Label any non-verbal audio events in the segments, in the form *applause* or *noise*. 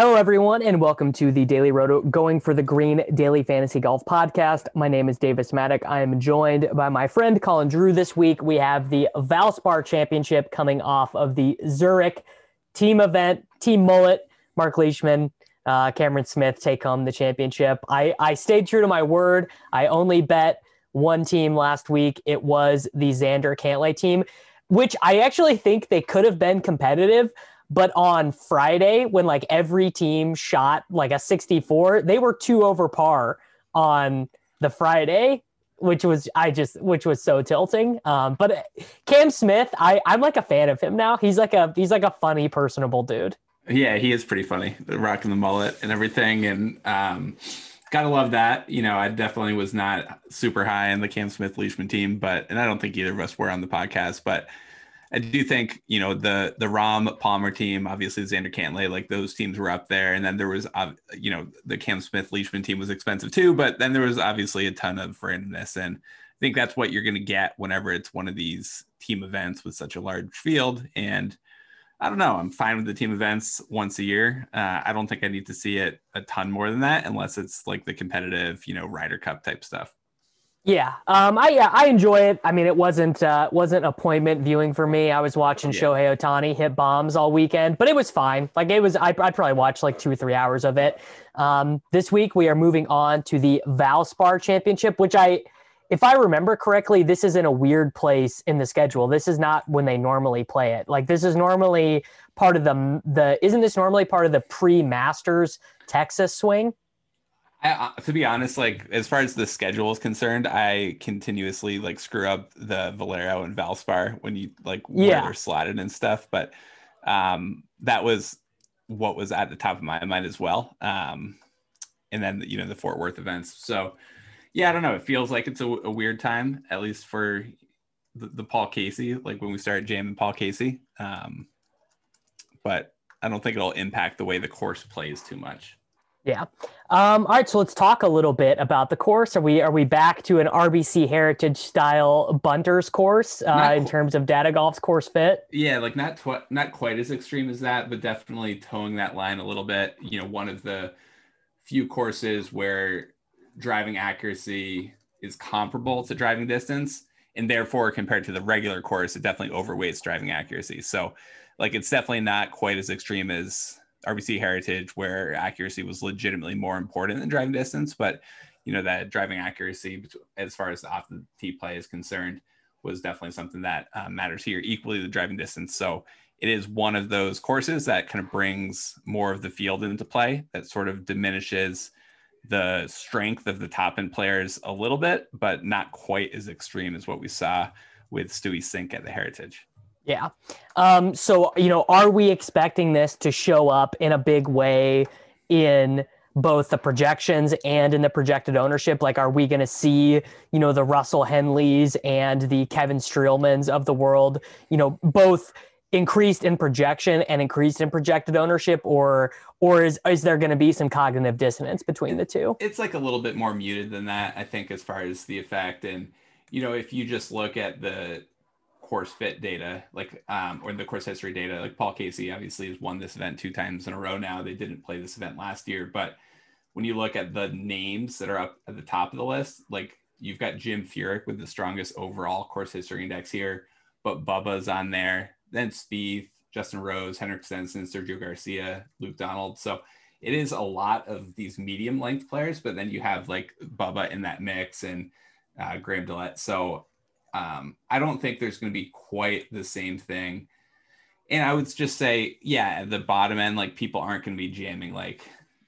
Hello, everyone, and welcome to the Daily Roto Going for the Green Daily Fantasy Golf Podcast. My name is Davis Maddock. I am joined by my friend Colin Drew. This week, we have the Valspar Championship coming off of the Zurich team event, Team Mullet, Mark Leishman, uh, Cameron Smith take home the championship. I, I stayed true to my word. I only bet one team last week. It was the Xander Cantlay team, which I actually think they could have been competitive. But on Friday, when like every team shot like a 64, they were two over par on the Friday, which was I just which was so tilting. Um, but uh, Cam Smith, I I'm like a fan of him now. He's like a he's like a funny, personable dude. Yeah, he is pretty funny, rocking the mullet and everything, and um, gotta love that. You know, I definitely was not super high in the Cam Smith Leishman team, but and I don't think either of us were on the podcast, but I do think you know the the Rahm Palmer team, obviously Xander Cantlay, like those teams were up there, and then there was uh, you know the Cam Smith Leishman team was expensive too, but then there was obviously a ton of randomness, and I think that's what you're going to get whenever it's one of these team events with such a large field. And I don't know, I'm fine with the team events once a year. Uh, I don't think I need to see it a ton more than that, unless it's like the competitive, you know, Ryder Cup type stuff. Yeah, um, I yeah, I enjoy it. I mean, it wasn't uh, wasn't appointment viewing for me. I was watching yeah. Shohei Ohtani hit bombs all weekend, but it was fine. Like it was, I I probably watched like two or three hours of it. Um, this week we are moving on to the Valspar Championship, which I, if I remember correctly, this is in a weird place in the schedule. This is not when they normally play it. Like this is normally part of the the. Isn't this normally part of the pre Masters Texas swing? I, to be honest, like as far as the schedule is concerned, I continuously like screw up the Valero and Valspar when you like yeah. they're slotted and stuff. But um, that was what was at the top of my mind as well. Um, and then you know the Fort Worth events. So yeah, I don't know. It feels like it's a, a weird time, at least for the, the, Paul Casey. Like when we started jamming Paul Casey. Um, but I don't think it'll impact the way the course plays too much. Yeah. Um, all right. So let's talk a little bit about the course. Are we are we back to an RBC Heritage style bunters course uh, in terms of data golf's course fit? Yeah, like not tw- not quite as extreme as that, but definitely towing that line a little bit. You know, one of the few courses where driving accuracy is comparable to driving distance, and therefore compared to the regular course, it definitely overweights driving accuracy. So, like, it's definitely not quite as extreme as RBC Heritage, where accuracy was legitimately more important than driving distance, but you know that driving accuracy, as far as the off the tee play is concerned, was definitely something that uh, matters here equally the driving distance. So it is one of those courses that kind of brings more of the field into play. That sort of diminishes the strength of the top end players a little bit, but not quite as extreme as what we saw with Stewie Cink at the Heritage. Yeah. Um, so, you know, are we expecting this to show up in a big way in both the projections and in the projected ownership? Like, are we going to see, you know, the Russell Henleys and the Kevin Streelmans of the world, you know, both increased in projection and increased in projected ownership or or is is there going to be some cognitive dissonance between the two it's like a little bit more muted than that i think as far as the effect and you know if you just look at the course fit data, like um, or the course history data. Like Paul Casey obviously has won this event two times in a row now. They didn't play this event last year, but when you look at the names that are up at the top of the list, like you've got Jim Furyk with the strongest overall course history index here, but Bubba's on there, then Spieth, Justin Rose, Henrik Stenson, Sergio Garcia, Luke Donald. So it is a lot of these medium length players, but then you have like Bubba in that mix and uh, Graham DeLaet. So um, I don't think there's going to be quite the same thing. And I would just say, yeah, at the bottom end, like people aren't going to be jamming like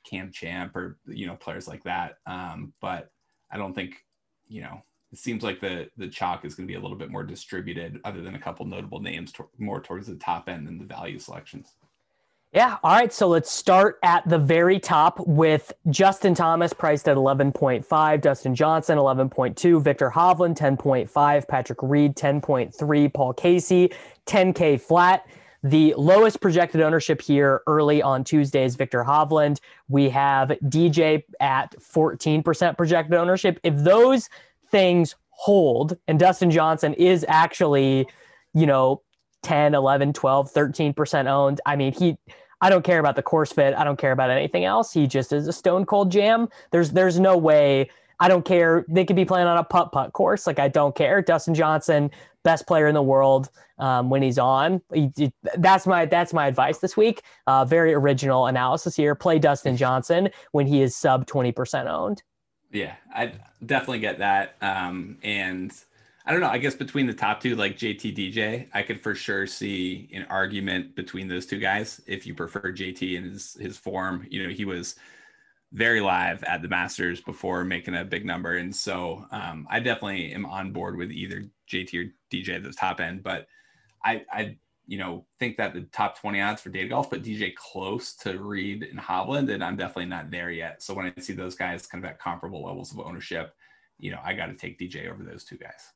Cam Champ or you know players like that. Um, but I don't think you know it seems like the the chalk is going to be a little bit more distributed, other than a couple notable names to, more towards the top end than the value selections. Yeah. All right. So let's start at the very top with Justin Thomas priced at 11.5, Dustin Johnson 11.2, Viktor Hovland 10.5, Patrick Reed 10.3, Paul Casey 10K flat. The lowest projected ownership here early on Tuesday is Viktor Hovland. We have DJ at 14% projected ownership. If those things hold and Dustin Johnson is actually, you know, 10, 11, 12, 13% owned, I mean, he I don't care about the course fit. I don't care about anything else. He just is a stone cold jam. There's there's no way. I don't care. They could be playing on a putt putt course. Like I don't care. Dustin Johnson, best player in the world um, when he's on. He, he, that's my that's my advice this week. Uh, very original analysis here. Play Dustin Johnson when he is sub twenty percent owned. Yeah, I definitely get that. Um, and I don't know. I guess between the top two, like JT DJ, I could for sure see an argument between those two guys. If you prefer JT and his his form, you know, he was very live at the Masters before making a big number, and so um, I definitely am on board with either JT or DJ at the top end. But I, I, you know, think that the top twenty odds for data golf put DJ close to Reed and Hovland, and I'm definitely not there yet. So when I see those guys kind of at comparable levels of ownership, you know, I got to take DJ over those two guys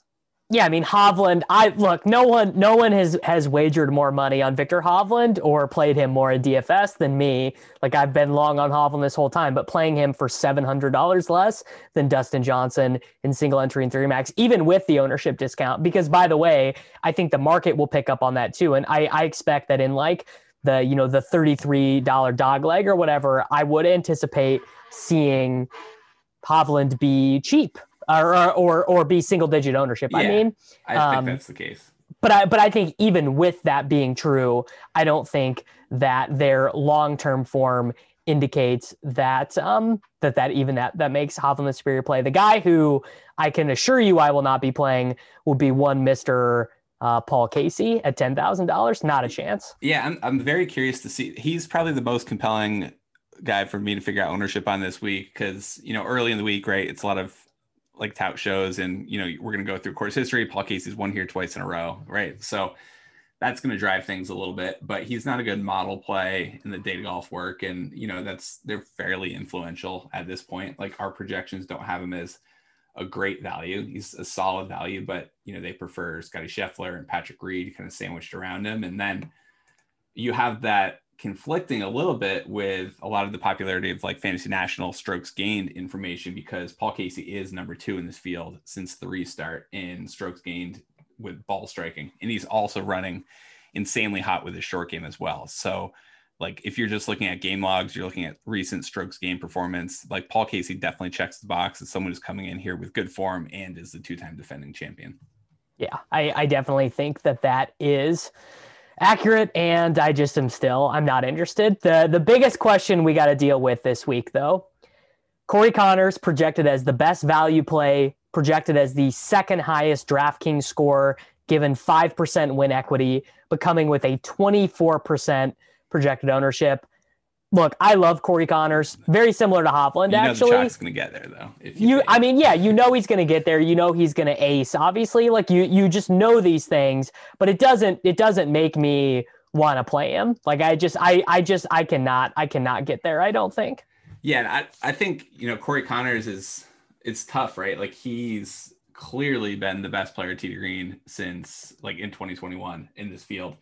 yeah, I mean Hovland. I look, no one, no one has has wagered more money on Viktor Hovland or played him more in DFS than me. Like I've been long on Hovland this whole time, but playing him for seven hundred dollars less than Dustin Johnson in single entry and three max, even with the ownership discount. Because by the way, I think the market will pick up on that too, and I I expect that in like the you know the thirty three dollar dog leg or whatever, I would anticipate seeing Hovland be cheap or or or be single digit ownership. Yeah, I mean, I um, think that's the case. But I but I think even with that being true, I don't think that their long term form indicates that um that that even that that makes Hovland the superior play. The guy who I can assure you I will not be playing will be one Mister uh, Paul Casey at ten thousand dollars. Not a chance. Yeah, I'm I'm very curious to see. He's probably the most compelling guy for me to figure out ownership on this week because you know early in the week, right? It's a lot of like tout shows and you know we're going to go through course history. Paul casey's won here twice in a row right? So that's going to drive things a little bit but he's not a good model play in the data golf work. And you know that's they're fairly influential at this point. Like our projections don't have him as a great value. He's a solid value but you know they prefer scotty scheffler and patrick reed kind of sandwiched around him. And then you have that conflicting a little bit with a lot of the popularity of like fantasy national strokes gained information because Paul Casey is number two in this field since the restart in strokes gained with ball striking. And he's also running insanely hot with his short game as well. So like if you're just looking at game logs, you're looking at recent strokes game performance, like Paul Casey definitely checks the box as someone who's coming in here with good form and is the two-time defending champion. Yeah, I, I definitely think that that is accurate and I just am still I'm not interested. The the biggest question we got to deal with this week though. Corey Conners projected as the best value play, projected as the second highest DraftKings score, given 5% win equity, but coming with a 24% projected ownership look, I love Corey Conners, Very similar to Hovland, you know actually. The going to get there though. You, you I mean, yeah, you know he's going to get there. You know he's going to ace. Obviously, like you, you just know these things, but it doesn't, it doesn't make me want to play him. Like I just, I, I just, I cannot, I cannot get there. I don't think. Yeah, I, I think you know Corey Conners is, it's tough, right? Like he's clearly been the best player T Green since like in 2021 in this field,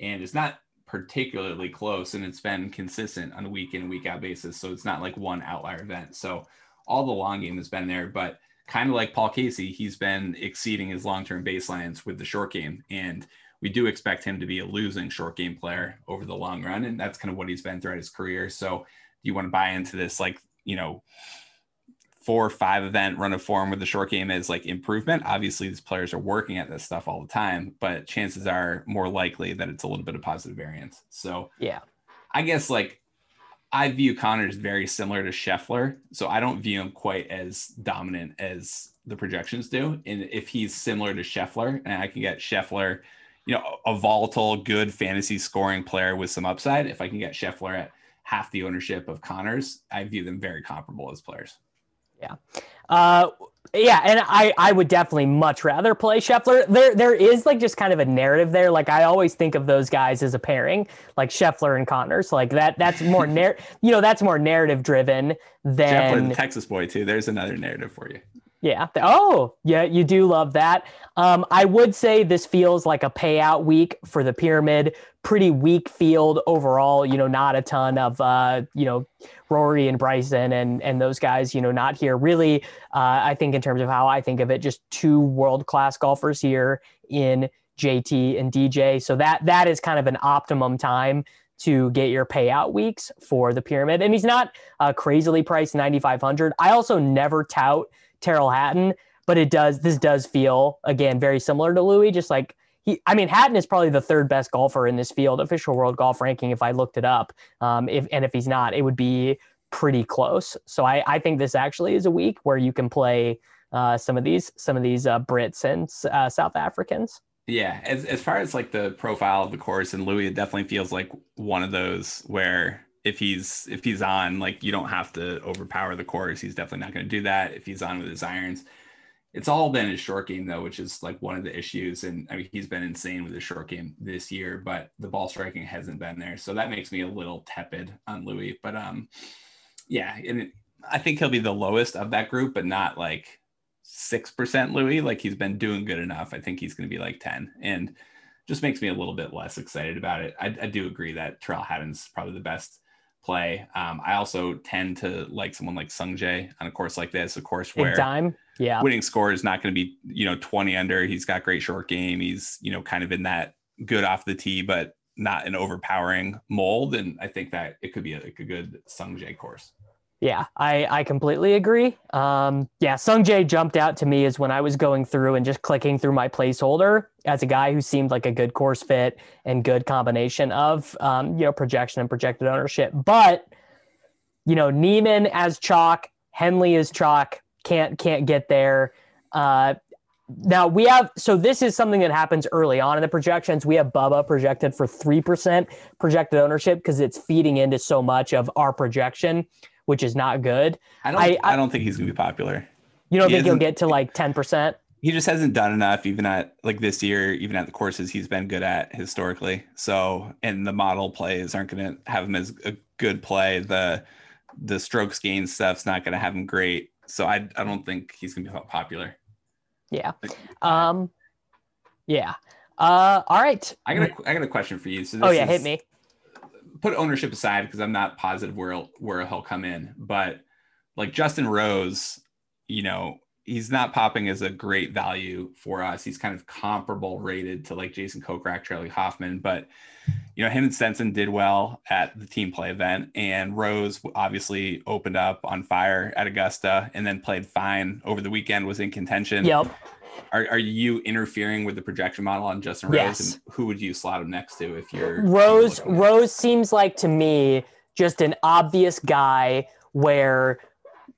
and it's not particularly close and it's been consistent on a week in week out basis so it's not like one outlier event. So all the long game has been there but kind of like paul casey he's been exceeding his long-term baselines with the short game and we do expect him to be a losing short game player over the long run and that's kind of what he's been throughout his career. So you want to buy into this like you know four or five event run of form with the short game is like improvement. Obviously, these players are working at this stuff all the time, but chances are more likely that it's a little bit of positive variance. So yeah, I guess like I view Conners very similar to Scheffler, so I don't view him quite as dominant as the projections do. And if he's similar to Scheffler, and I can get Scheffler, you know, a volatile, good fantasy scoring player with some upside, if I can get Scheffler at half the ownership of Conners, I view them very comparable as players. Yeah. Uh, yeah, and I, I would definitely much rather play Scheffler. There there is like just kind of a narrative there. Like I always think of those guys as a pairing, like Scheffler and Conners. Like that that's more narr *laughs* you know, that's more narrative driven than Scheffler, the Texas boy too. There's another narrative for you. Yeah. Oh, yeah, you do love that. Um, I would say this feels like a payout week for the pyramid. Pretty weak field overall. You know, not a ton of uh, you know Rory and Bryson and and those guys. You know, not here. Really, uh, I think in terms of how I think of it, just two world class golfers here in JT and DJ. So that that is kind of an optimum time to get your payout weeks for the pyramid. And he's not uh, crazily priced 9,500. I also never tout Tyrrell Hatton, but it does, this does feel again, very similar to Louis, just like he, I mean, Hatton is probably the third best golfer in this field, official world golf ranking. If I looked it up, um, if, and if he's not, it would be pretty close. So I, I think this actually is a week where you can play uh, some of these, some of these uh, Brits and uh, South Africans. Yeah, as as far as like the profile of the course and Louis, it definitely feels like one of those where if he's if he's on, like you don't have to overpower the course. He's definitely not going to do that if he's on with his irons. It's all been his short game though, which is like one of the issues. And I mean, he's been insane with his short game this year, but the ball striking hasn't been there, so that makes me a little tepid on Louis. But um, yeah, and it, I think he'll be the lowest of that group, but not like six percent Louis. Like he's been doing good enough. I think he's going to be like ten, and just makes me a little bit less excited about it. I, I do agree that Tyrrell Hatton's probably the best play. Um, I also tend to like someone like Sungjae on a course like this, a course where time, yeah, winning score is not going to be you know twenty under. He's got great short game. He's you know kind of in that good off the tee, but not an overpowering mold. And I think that it could be a, like a good Sungjae course. Yeah, I, I completely agree. Um, yeah, Sung Jae jumped out to me as when I was going through and just clicking through my placeholder as a guy who seemed like a good course fit and good combination of um, you know projection and projected ownership. But you know, Niemann as chalk, Henley as chalk, can't can't get there. Uh, now we have so this is something that happens early on in the projections. We have Bubba projected for three percent projected ownership because it's feeding into so much of our projection which is not good. I don't. I, I don't think he's gonna be popular. You don't he think he'll get to like ten percent? He just hasn't done enough, even at like this year, even at the courses he's been good at historically. So, and the model plays aren't gonna have him as a good play. The the strokes gain stuff's not gonna have him great. So I I don't think he's gonna be popular. Yeah. Um. Yeah. Uh. All right. I got a I got a question for you. So oh yeah, is, hit me put ownership aside because I'm not positive where where he'll come in, but like Justin Rose, you know, he's not popping as a great value for us. He's kind of comparable rated to like Jason Kokrak, Charley Hoffman, but you know, him and Stenson did well at the team play event, and Rose obviously opened up on fire at Augusta, and then played fine over the weekend. Was in contention. Yep. Are, are you interfering with the projection model on Justin Rose? Yes. And who would you slot him next to if you're Rose? Rose seems like to me just an obvious guy where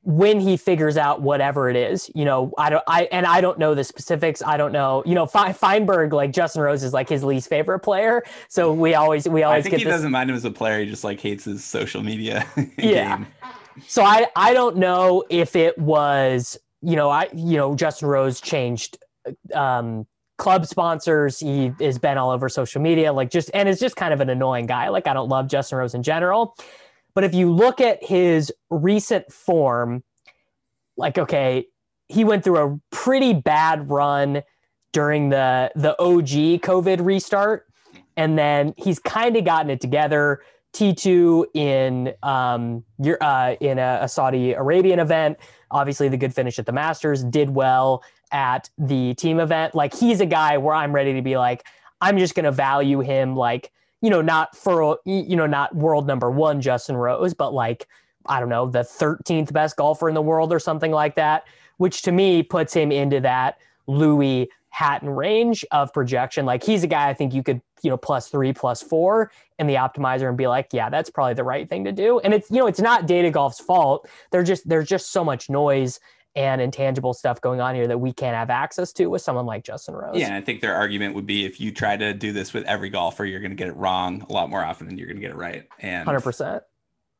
when he figures out whatever it is, you know, I don't, I, and I don't know the specifics. I don't know, you know, Feinberg, like Justin Rose is like his least favorite player. So we always, we always I think he this, doesn't mind him as a player. He just like hates his social media. *laughs* yeah. Game. So I, I don't know if it was you know, I you know Justin Rose changed um, club sponsors. He has been all over social media, like just and it's just kind of an annoying guy. Like I don't love Justin Rose in general, but if you look at his recent form, like okay, he went through a pretty bad run during the the OG COVID restart, and then he's kind of gotten it together. T2 in um, your uh, in a, a Saudi Arabian event Obviously, the good finish at the Masters did well at the team event. Like he's a guy where I'm ready to be like, I'm just to value him like, you know, not for, you know, not world number one, Justin Rose, but like, I don't know, the 13th best golfer in the world or something like that, which to me puts him into that Louis Hatton range of projection. Like he's a guy I think you could, you know, plus three, plus four in the optimizer and be like, yeah, that's probably the right thing to do. And it's, you know, it's not data golf's fault. They're just, there's just so much noise and intangible stuff going on here that we can't have access to with someone like Justin Rose. Yeah, I think their argument would be if you try to do this with every golfer, you're going to get it wrong a lot more often than you're going to get it right. And 100%.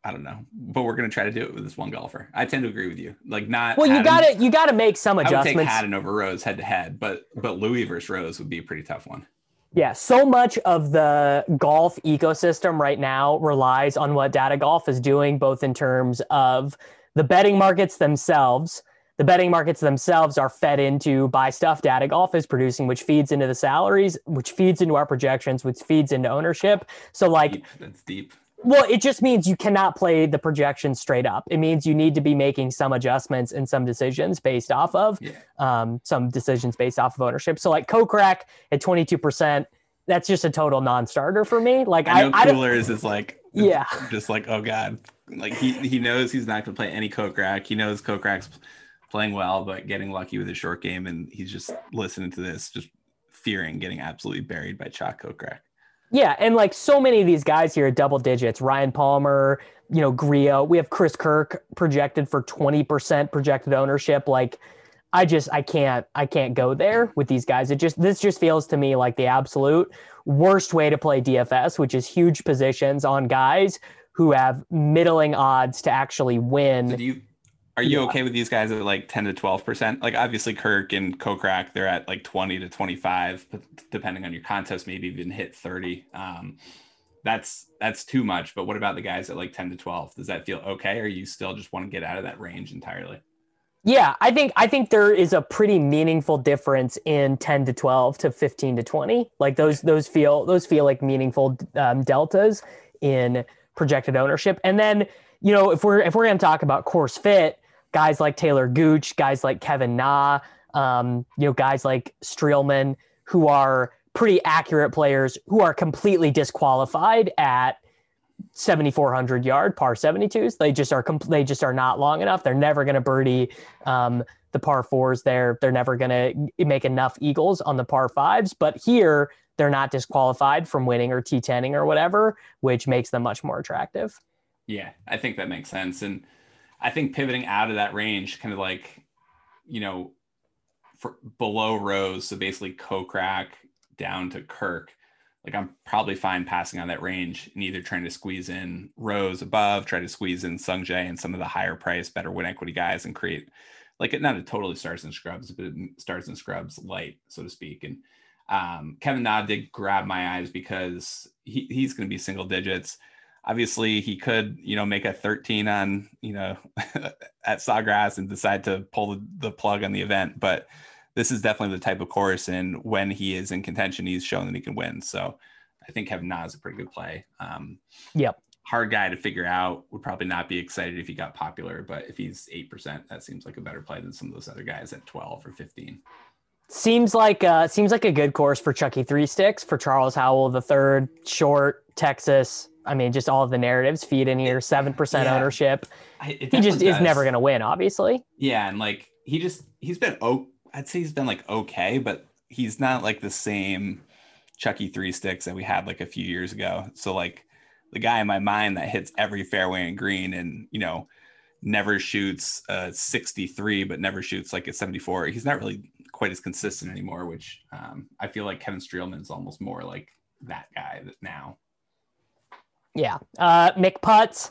I don't know, but we're gonna try to do it with this one golfer. I tend to agree with you. Like not. Well, you got to you got to make some adjustments. I would take Hatton over Rose head to head, but but Louis versus Rose would be a pretty tough one. Yeah, so much of the golf ecosystem right now relies on what Data Golf is doing, both in terms of the betting markets themselves. The betting markets themselves are fed into by stuff Data Golf is producing, which feeds into the salaries, which feeds into our projections, which feeds into ownership. So, like, deep. that's deep. Well, it just means you cannot play the projection straight up. It means you need to be making some adjustments and some decisions based off of yeah. um, some decisions based off of ownership. So, like Kokrak at 22%, that's just a total non-starter for me. Like I know I, I Coolers is like Yeah. just like oh god, like he he knows he's not going to play any Kokrak. He knows Kokrak's playing well, but getting lucky with a short game, and he's just listening to this, just fearing getting absolutely buried by Chalk Kokrak. Yeah, and like so many of these guys here, at double digits. Ryan Palmer, you know, Grio. We have Chris Kirk projected for twenty percent projected ownership. Like, I just I can't I can't go there with these guys. It just this just feels to me like the absolute worst way to play DFS, which is huge positions on guys who have middling odds to actually So win. do you are you Yeah. okay with these guys at like 10 to 12 percent? Like obviously Kirk and Kokrak, they're at like 20 to 25, but depending on your contest, maybe even hit 30. Um, that's that's too much. But what about the guys at like 10 to 12? Does that feel okay, or you still just want to get out of that range entirely? Yeah, I think I think there is a pretty meaningful difference in 10 to 12 to 15 to 20. Like those those feel those feel like meaningful um, deltas in projected ownership. And then, you know, if we're if we're going to talk about course fit, guys like Taylor Gooch, guys like Kevin Na, um, you know, guys like Streelman who are pretty accurate players who are completely disqualified at 7400 yard par 72s they just are compl- they just are not long enough. They're never going to birdie um, the par fours there. They're never going to make enough eagles on the par fives. But here they're not disqualified from winning or t10ing or whatever which makes them much more attractive. Yeah, I think that makes sense. And I think pivoting out of that range, kind of like, you know, for below Rose, so basically Kokrak down to Kirk, like I'm probably fine passing on that range and either trying to squeeze in Rose above, try to squeeze in Sung Jae and some of the higher price, better win equity guys and create like not a totally stars and scrubs, but stars and scrubs light, so to speak. And um, Kevin Na did grab my eyes because he, he's going to be single digits obviously he could you know make a 13 on you know *laughs* at sawgrass and decide to pull the, the plug on the event but this is definitely the type of course and when he is in contention he's shown that he can win. So i think kevin na is a pretty good play. Um Yep. hard guy to figure out would probably not be excited if he got popular but if he's 8% that seems like a better play than some of those other guys at 12 or 15 seems like uh seems like a good course for chucky three sticks for charles howell the third short texas i mean just all of the narratives feed in here 7% Yeah. ownership I, he just definitely is never going to win obviously Yeah, and like he just he's been oh I'd say he's been like okay, but he's not like the same Chucky three sticks that we had like a few years ago. So like the guy in my mind that hits every fairway and green and you know never shoots a 63 but never shoots like a 74 he's not really quite as consistent anymore which um, i feel like kevin streelman's almost more like that guy that now Yeah. Uh, Mick Putz.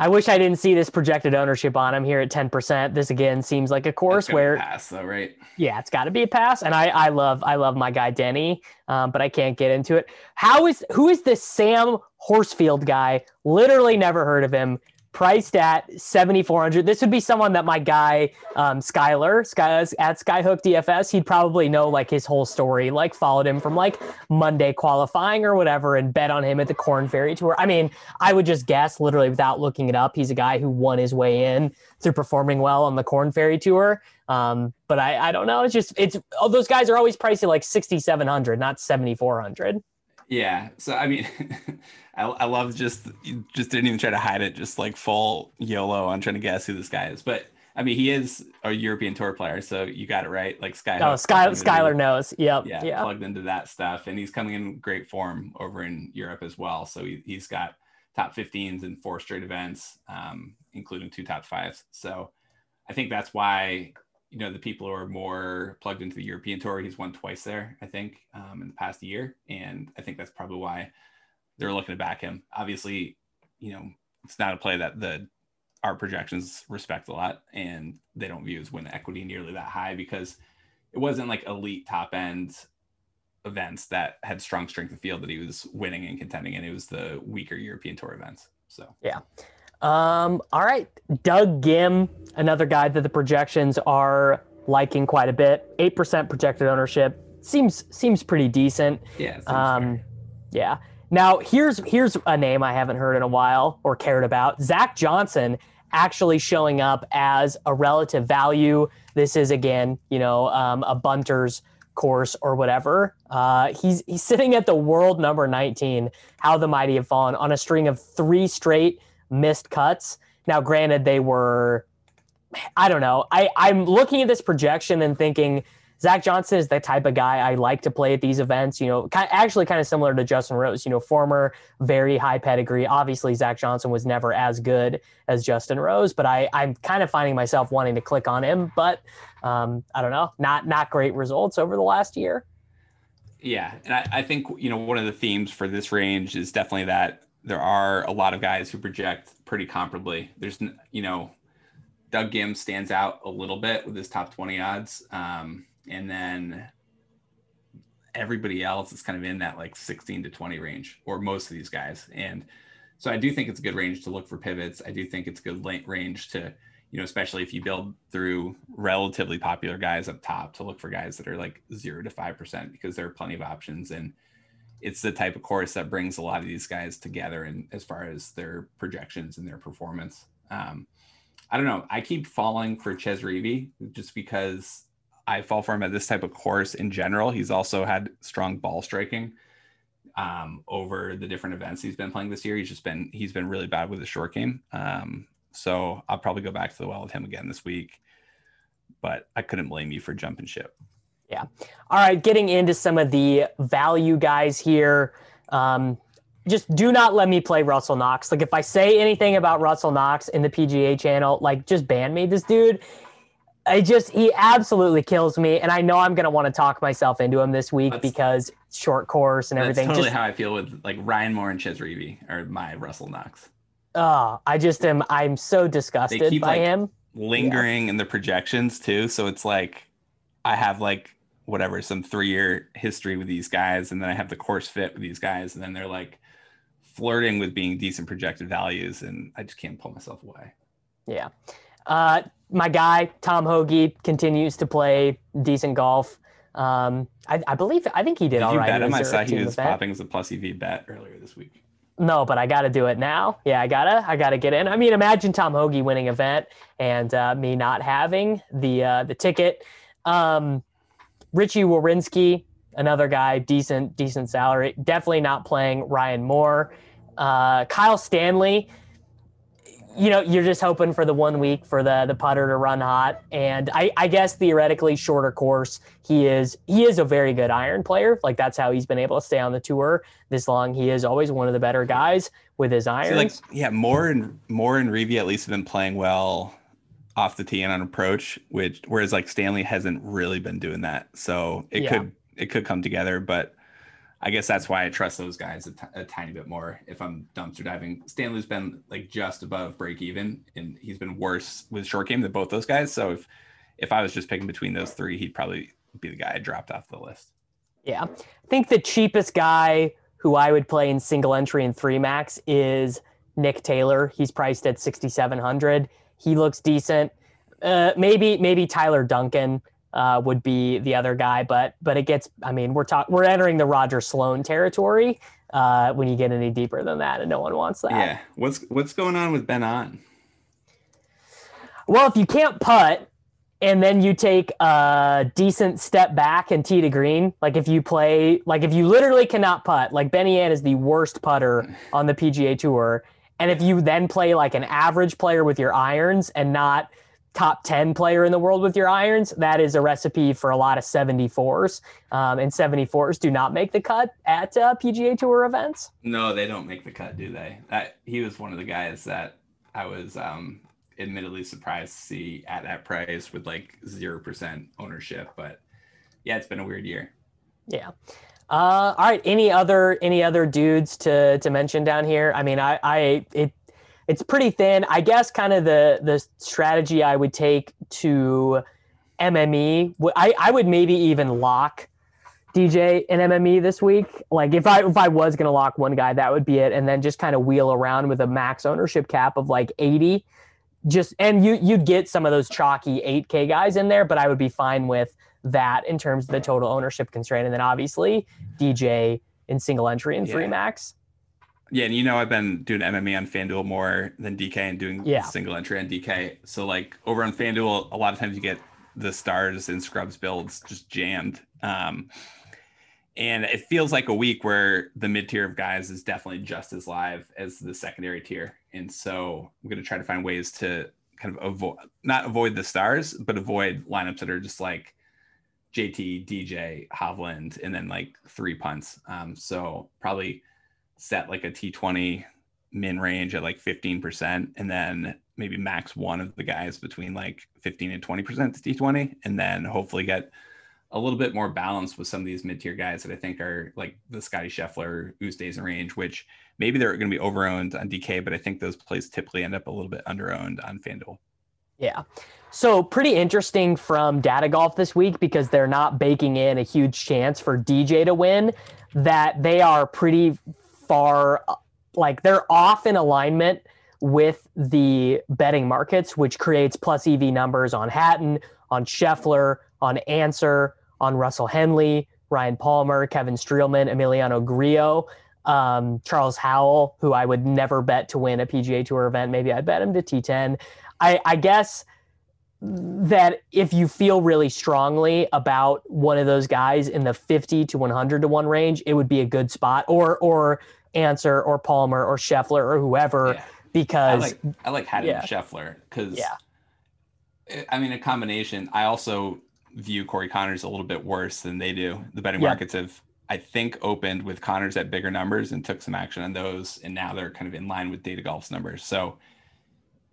I wish I didn't see this projected ownership on him here at 10%. This again seems like a course where, pass though right yeah, it's got to be a pass. And I, I love, I love my guy Denny, um, but I can't get into it. How is, who is this Sam Horsfield guy? Literally never heard of him. Priced at 7,400. This would be someone that my guy, um, Skyler, Sky, at Skyhook DFS, he'd probably know like his whole story, like followed him from like Monday qualifying or whatever and bet on him at the Corn Ferry Tour. I mean, I would just guess literally without looking it up. He's a guy who won his way in through performing well on the Corn Ferry Tour. Um, but I, I don't know. It's just it's all those guys are always priced at like sixty seven hundred, not seventy four hundred. Yeah. So I mean, *laughs* I, I love just just didn't even try to hide it, just like full YOLO on trying to guess who this guy is. But I mean, he is a European tour player, so you got it right. Like Sky. Oh, Sky, Skyler knows. Yep. Yeah, Yeah. plugged into that stuff, and he's coming in great form over in Europe as well. So he, he's got top 15s in four straight events, um, including two top fives. So I think that's why you know the people who are more plugged into the European tour. He's won twice there, I think, um, in the past year, and I think that's probably why they're looking to back him. Obviously, you know it's not a play that the our projections respect a lot, and they don't view his win equity nearly that high because it wasn't like elite top end events that had strong strength of field that he was winning and contending and It was the weaker European tour events. So Um, all right. Doug Ghim, another guy that the projections are liking quite a bit. Eight percent projected ownership. Seems seems pretty decent. yeah, Um, fair. yeah. Now here's here's a name I haven't heard in a while or cared about. Zach Johnson actually showing up as a relative value. This is again, you know, um, a bunters course or whatever. Uh, he's he's sitting at the world number 19. How the mighty have fallen on a string of three straight missed cuts. Now, granted, they were, I don't know. I I'm looking at this projection and thinking Zach Johnson is the type of guy I like to play at these events. You know, actually kind of similar to Justin Rose. You know, former very high pedigree. Obviously, Zach Johnson was never as good as Justin Rose, but I I'm kind of finding myself wanting to click on him. But um, I don't know, not not great results over the last year. Yeah, and I, I think you know one of the themes for this range is definitely that there are a lot of guys who project pretty comparably. There's you know Doug Ghim stands out a little bit with his top 20 odds. Um, and then everybody else is kind of in that like 16 to 20 range, or most of these guys. And so I do think it's a good range to look for pivots. I do think it's a good range to, you know, especially if you build through relatively popular guys up top to look for guys that are like zero to five percent because there are plenty of options and it's the type of course that brings a lot of these guys together and as far as their projections and their performance. Um, I don't know. I keep falling for Chez Reavie just because I fall for him at this type of course in general. He's also had strong ball striking um, over the different events he's been playing this year. He's just been he's been really bad with the short game. Um, so I'll probably go back to the well with him again this week. But I couldn't blame you for jumping ship. Yeah. All right. Getting into some of the value guys here. Um, just do not let me play Russell Knox. Like if I say anything about Russell Knox in the PGA channel, like just ban me. This dude I just he absolutely kills me, and I know I'm gonna want to talk myself into him this week that's, because short course and everything. That's totally just, how I feel with like Ryan Moore and Chez Reavie or my Russell Knox. Oh, I just am. I'm so disgusted keep, by like, him. Lingering yeah. in the projections too, so it's like I have like whatever some three year history with these guys, and then I have the course fit with these guys, and then they're like flirting with being decent projected values, and I just can't pull myself away. Yeah. Uh, my guy Tom Hoge continues to play decent golf. Um, I, I, believe I think he did, did all you right. Bet him? I saw he was event. popping as a plus EV bet earlier this week. No, but I got to do it now. Yeah, I gotta, I gotta get in. I mean, imagine Tom Hoge winning event and uh, me not having the uh, the ticket. Um, Richy Werenski, another guy, decent, decent salary. Definitely not playing Ryan Moore. Uh, Kyle Stanley you know, you're just hoping for the one week for the the putter to run hot. And I, I guess theoretically, shorter course, he is he is a very good iron player. Like that's how he's been able to stay on the tour this long. He is always one of the better guys with his irons. like yeah, Moore and Moore and Reavie at least have been playing well off the tee and on approach, which whereas like Stanley hasn't really been doing that. So it yeah. could it could come together, but I guess that's why I trust those guys a, t- a tiny bit more if I'm dumpster diving. Stanley's been like just above break even, and he's been worse with short game than both those guys. So if if I was just picking between those three, he'd probably be the guy I dropped off the list. Yeah, I think the cheapest guy who I would play in single entry and three max is Nick Taylor. He's priced at sixty seven hundred. He looks decent. Uh, maybe maybe Tyler Duncan uh, would be the other guy, but but it gets. I mean, we're talking we're entering the Roger Sloan territory uh, when you get any deeper than that, and no one wants that. Yeah. What's what's going on with Ben An? Well, if you can't putt, and then you take a decent step back and tee to green, like if you play, like if you literally cannot putt, like Benny An is the worst putter on the PGA Tour, and if you then play like an average player with your irons and not top 10 player in the world with your irons, that is a recipe for a lot of 74s. Um, and 74s do not make the cut at uh, PGA Tour events. No, they don't make the cut, do they? That, he was one of the guys that I was um, admittedly surprised to see at that price with like 0% ownership. But yeah, it's been a weird year. Yeah. Uh, all right. Any other any other dudes to to mention down here? I mean, I I it it's pretty thin. I guess kind of the the strategy I would take to MME, I, I would maybe even lock DJ in MME this week. Like if I if I was gonna lock one guy, that would be it, and then just kind of wheel around with a max ownership cap of like 80. Just and you you'd get some of those chalky 8K guys in there, but I would be fine with that in terms of the total ownership constraint. And then obviously DJ in single entry and free max. Yeah, and you know I've been doing MME on FanDuel more than DK and doing yeah. single entry on DK. So like over on FanDuel, a lot of times you get the stars and scrubs builds just jammed. Um, and it feels like a week where the mid tier of guys is definitely just as live as the secondary tier. And so I'm going to try to find ways to kind of avoid, not avoid the stars, but avoid lineups that are just like JT, DJ, Hovland, and then like three punts. Um, so probably set like a T20 min range at like 15%, and then maybe max one of the guys between like 15 and 20% to T20, and then hopefully get a little bit more balanced with some of these mid-tier guys that I think are like the Scotty Scheffler, Oosthuizen range, which maybe they're going to be overowned on DK, but I think those plays typically end up a little bit underowned on FanDuel. Yeah. So pretty interesting from Data Golf this week because they're not baking in a huge chance for DJ to win. That they are pretty far, like they're off in alignment with the betting markets, which creates plus EV numbers on Hatton, on Scheffler, on Ancer, on Russell Henley, Ryan Palmer, Kevin Streelman, Emiliano Grillo, um, Charles Howell, who I would never bet to win a PGA Tour event. Maybe I'd bet him to T10. I, I guess that if you feel really strongly about one of those guys in the 50 to 100 to 1 range, it would be a good spot or or Ancer or Palmer or Scheffler or whoever yeah. because I like I like Hatton yeah. Scheffler cuz yeah. I mean a combination. I also view Corey Conners a little bit worse than they do. The betting yeah. markets have I think opened with Conners at bigger numbers and took some action on those and now they're kind of in line with Data Golf's numbers. So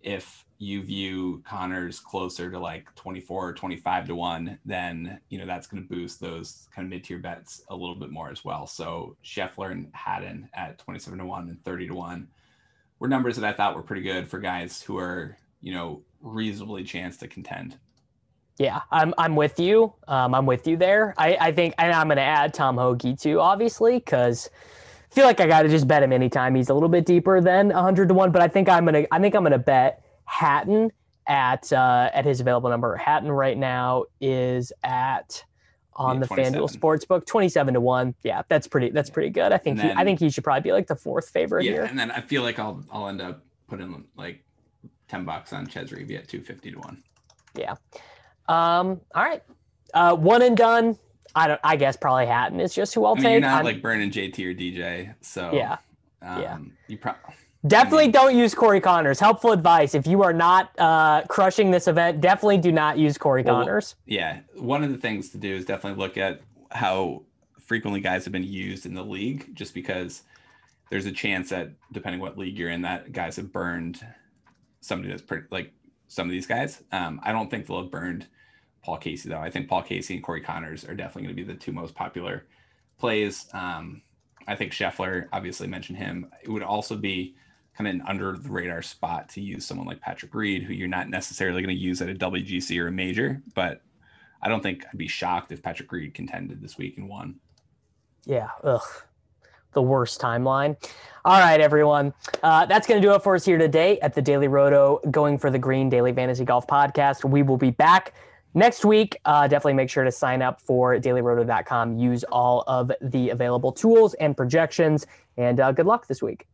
if you view Conners closer to like 24 or 25 to 1, then you know that's going to boost those kind of mid-tier bets a little bit more as well. So Scheffler and Hatton at 27 to 1 and 30 to 1 were numbers that I thought were pretty good for guys who are, you know, reasonably chance to contend. Yeah, I'm I'm with you. Um, I'm with you there. I, I think and I'm going to add Tom Hoge too, obviously, because I feel like I got to just bet him anytime he's a little bit deeper than 100 to one. But I think I'm gonna I think I'm gonna bet Hatton at uh, at his available number. Hatton right now is at on yeah, the FanDuel Sportsbook, twenty-seven to one. Yeah, that's pretty. That's pretty good. I think. Then, he, I think he should probably be like the fourth favorite yeah, here. and then I feel like I'll I'll end up putting like ten bucks on Chez Reavie at two fifty to one. Yeah. Um. All right. Uh. One and done. I don't. I guess probably Hatton is just who I'll I mean, take. You're not I'm, like burning JT or DJ, so yeah. Um, yeah. You probably Definitely don't use Corey Conners. Helpful advice. If you are not uh, crushing this event, definitely do not use Corey well, Conners. Yeah. One of the things to do is definitely look at how frequently guys have been used in the league, just because there's a chance that depending what league you're in, that guys have burned somebody that's pretty, like some of these guys. Um, I don't think they'll have burned Paul Casey, though. I think Paul Casey and Corey Conners are definitely going to be the two most popular plays. Um, I think Scheffler, obviously mentioned him. It would also be kind of an under the radar spot to use someone like Patrick Reed, who you're not necessarily going to use at a WGC or a major, but I don't think I'd be shocked if Patrick Reed contended this week and won. Yeah. Ugh. The worst timeline. All right, everyone. Uh, that's going to do it for us here today at the Daily Roto Going for the Green Daily Fantasy Golf Podcast. We will be back next week. Uh, definitely make sure to sign up for dailyroto.com. Use all of the available tools and projections. And uh, good luck this week.